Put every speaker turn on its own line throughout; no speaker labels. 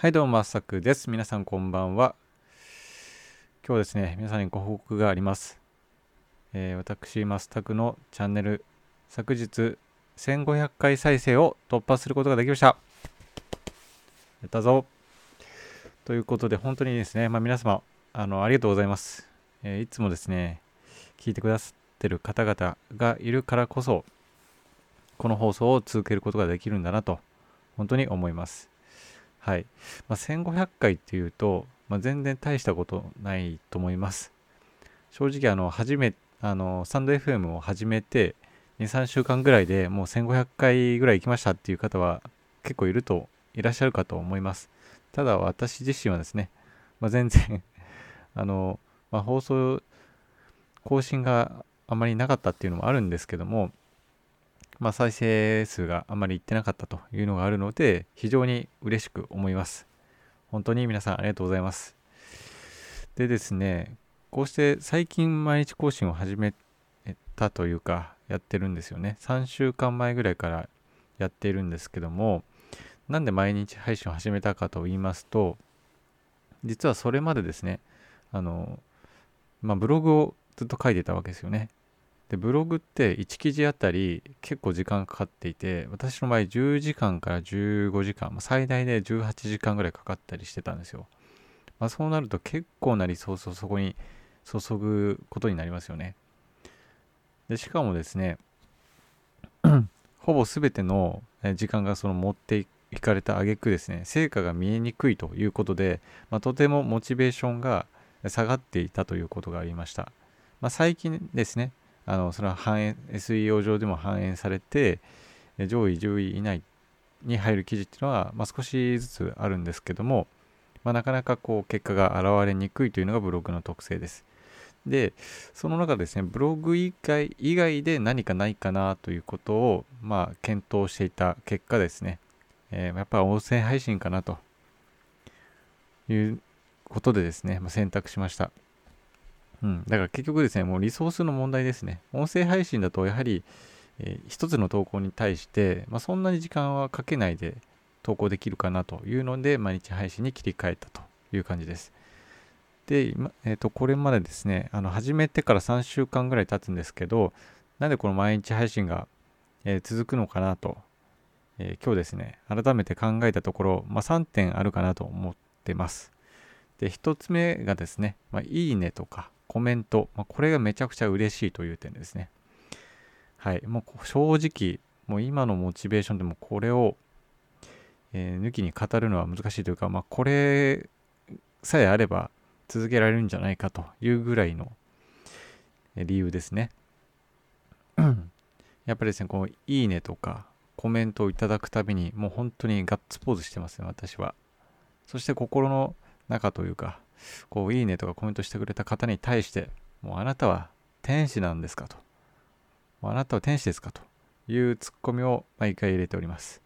はいどうも、まさくです。皆さんこんばんは。今日ですね、皆さんにご報告があります。えー、私、マスタクのチャンネル、昨日1500回再生を突破することができました。やったぞ。ということで、本当にですね、まあ、皆様、あの、ありがとうございます。えー、いつもですね、聞いてくださってる方々がいるからこそ、この放送を続けることができるんだなと、本当に思います。はい。まあ、1500回っていうと、まあ、全然大したことないと思います。正直、あの、初め、あの、スタンド FM を始めて、2、3週間ぐらいでもう1500回ぐらい行きましたっていう方は結構いると、いらっしゃるかと思います。ただ、私自身はですね、まあ、全然 あの、まあ、放送、更新があまりなかったっていうのもあるんですけども、まあ、再生数があまりいってなかったというのがあるので、非常に嬉しく思います。本当に皆さんありがとうございます。でですね、こうして最近毎日更新を始めたというか、やってるんですよね。3週間前ぐらいからやっているんですけども、なんで毎日配信を始めたかと言いますと、実はそれまでですね、あの、まあ、ブログをずっと書いてたわけですよね。でブログって1記事あたり結構時間かかっていて私の場合10時間から15時間ま最大で18時間ぐらいかかったりしてたんですよ、まあ、そうなると結構なリソースをそこに注ぐことになりますよね。でしかもですねほぼ全ての時間がその持っていかれた挙句ですね成果が見えにくいということで、まあ、とてもモチベーションが下がっていたということがありました、まあ、最近ですねあのそれは反映 SEO 上でも反映されて上位10位以内に入る記事っていうのは、まあ、少しずつあるんですけども、まあ、なかなかこう結果が現れにくいというのがブログの特性です。で、その中ですね、ブログ以外以外で何かないかなということを、まあ、検討していた結果ですね、えー、やっぱり音声配信かなということでですね、まあ、選択しました。うん、だから結局ですね、もうリソースの問題ですね。音声配信だとやはり、えー、一つの投稿に対して、まあ、そんなに時間はかけないで投稿できるかなというので、毎日配信に切り替えたという感じです。で、えー、とこれまでですね、あの始めてから3週間ぐらい経つんですけど、なんでこの毎日配信が、えー、続くのかなと、えー、今日ですね、改めて考えたところ、まあ、3点あるかなと思ってます。で、1つ目がですね、まあ、いいねとか、コメント、まあ、これがめちゃくちゃ嬉しいという点ですね。はい、もう正直、もう今のモチベーションでもこれを、えー、抜きに語るのは難しいというか、まあ、これさえあれば続けられるんじゃないかというぐらいの理由ですね。やっぱりですね、こう、いいねとかコメントをいただくたびに、もう本当にガッツポーズしてますね、私は。そして心の中というか、こう、いいねとかコメントしてくれた方に対して、もうあなたは天使なんですかと。あなたは天使ですかというツッコミを毎回入れております。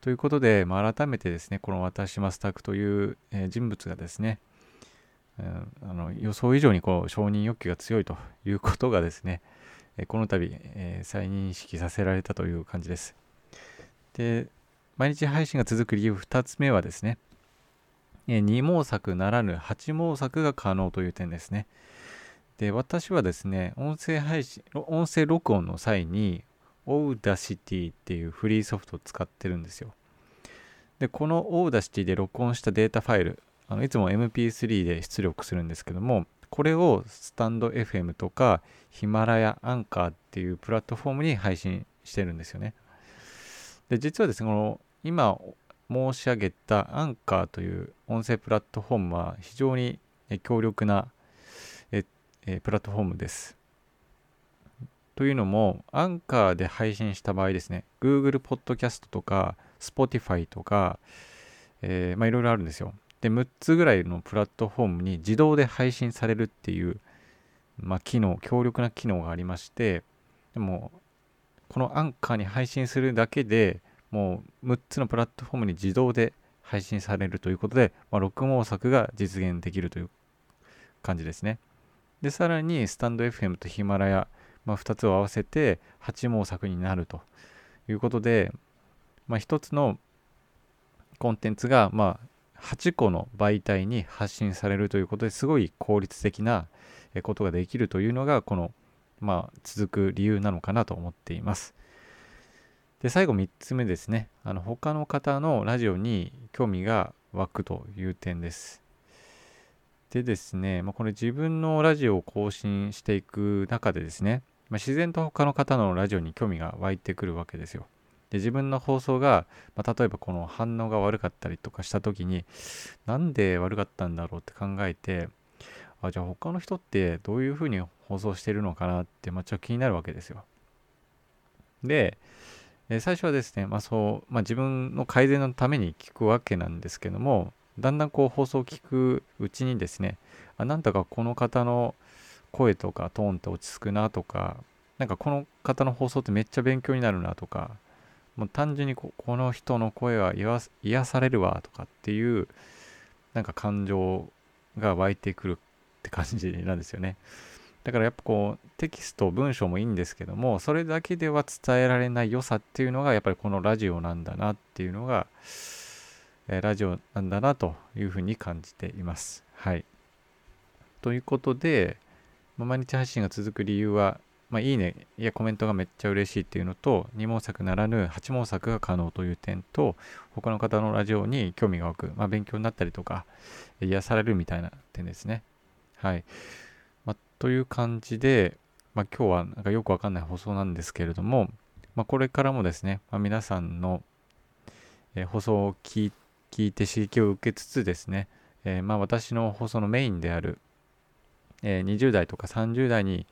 ということで、まあ、改めてですね、この私マスタクという、え、人物がですね、うん、あの予想以上にこう承認欲求が強いということがですね、え、この度、えー、再認識させられたという感じです。で、毎日配信が続く理由2つ目はですね、二毛作ならぬ八毛作が可能という点ですね。で、私はですね、音声配信、音声録音の際に、 Audacity っていうフリーソフトを使ってるんですよ。で、この Audacity で録音したデータファイル、あのいつも MP3 で出力するんですけども、これをスタンド FM とかヒマラヤ、アンカーっていうプラットフォームに配信してるんですよね。で、実はですね、この今申し上げたアンカーという音声プラットフォームは非常に強力なええプラットフォームです。というのも、アンカーで配信した場合ですね、Google Podcast とか Spotify とか、えー、まあいろいろあるんですよ。で、6つぐらいのプラットフォームに自動で配信されるっていう、まあ、機能、強力な機能がありまして、でも、このアンカーに配信するだけで、もう6つのプラットフォームに自動で配信されるということで、まあ、録毛作が実現できるという感じですね。で、さらにスタンド FM とヒマラヤ、まあ、2つを合わせて8毛作になるということで、まあ、1つのコンテンツが、まあ、8個の媒体に発信されるということですごい効率的なことができるというのがこの、まあ、続く理由なのかなと思っています。で最後3つ目ですねあの他の方のラジオに興味が湧くという点です。でですね、まあ、これ自分のラジオを更新していく中でですね、まあ、自然と他の方のラジオに興味が湧いてくるわけですよ。で自分の放送が、まあ、例えばこの反応が悪かったりとかした時になんで悪かったんだろうって考えてあじゃあ他の人ってどういうふうに放送してるのかなって、まあ、ちょっと気になるわけですよ。で、え最初はですね、まあそう、まあ、自分の改善のために聞くわけなんですけども、だんだんこう放送を聞くうちにですね、あなんだかこの方の声とかトーンって落ち着くなとか、なんかこの方の放送ってめっちゃ勉強になるなとか、もう単純にこの人の声は癒されるわとかっていう、なんか感情が湧いてくるって感じなんですよね。だからやっぱこうテキスト文章もいいんですけどもそれだけでは伝えられない良さっていうのがやっぱりこのラジオなんだなっていうのが、えラジオなんだなというふうに感じています。はい。ということで、ま毎日配信が続く理由は、まあ、いいねいやコメントがめっちゃ嬉しいっていうのと2毛作ならぬ8毛作が可能という点と他の方のラジオに興味が湧く、まあ、勉強になったりとか癒されるみたいな点ですね。はい。という感じで、まあ、今日はなんかよくわかんない放送なんですけれども、まあ、これからもですね、まあ、皆さんの、えー、放送を聞いて刺激を受けつつですね、えー、まあ私の放送のメインである、えー、20代とか30代に、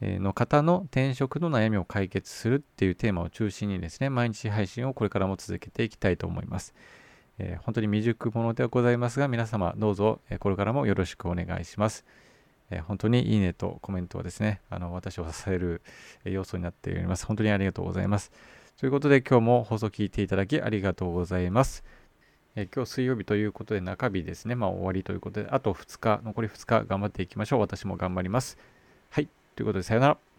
の方の転職の悩みを解決するっていうテーマを中心にですね、毎日配信をこれからも続けていきたいと思います。えー、本当に未熟者ではございますが、皆様どうぞ、これからもよろしくお願いします。えー、本当にいいねとコメントはですね、あの私を支える要素になっております。本当にありがとうございます。ということで今日も放送聞いていただきありがとうございます。え今日水曜日ということで中日ですね、まあ終わりということで、あと2日、残り2日頑張っていきましょう。私も頑張ります。はい、ということでさよなら。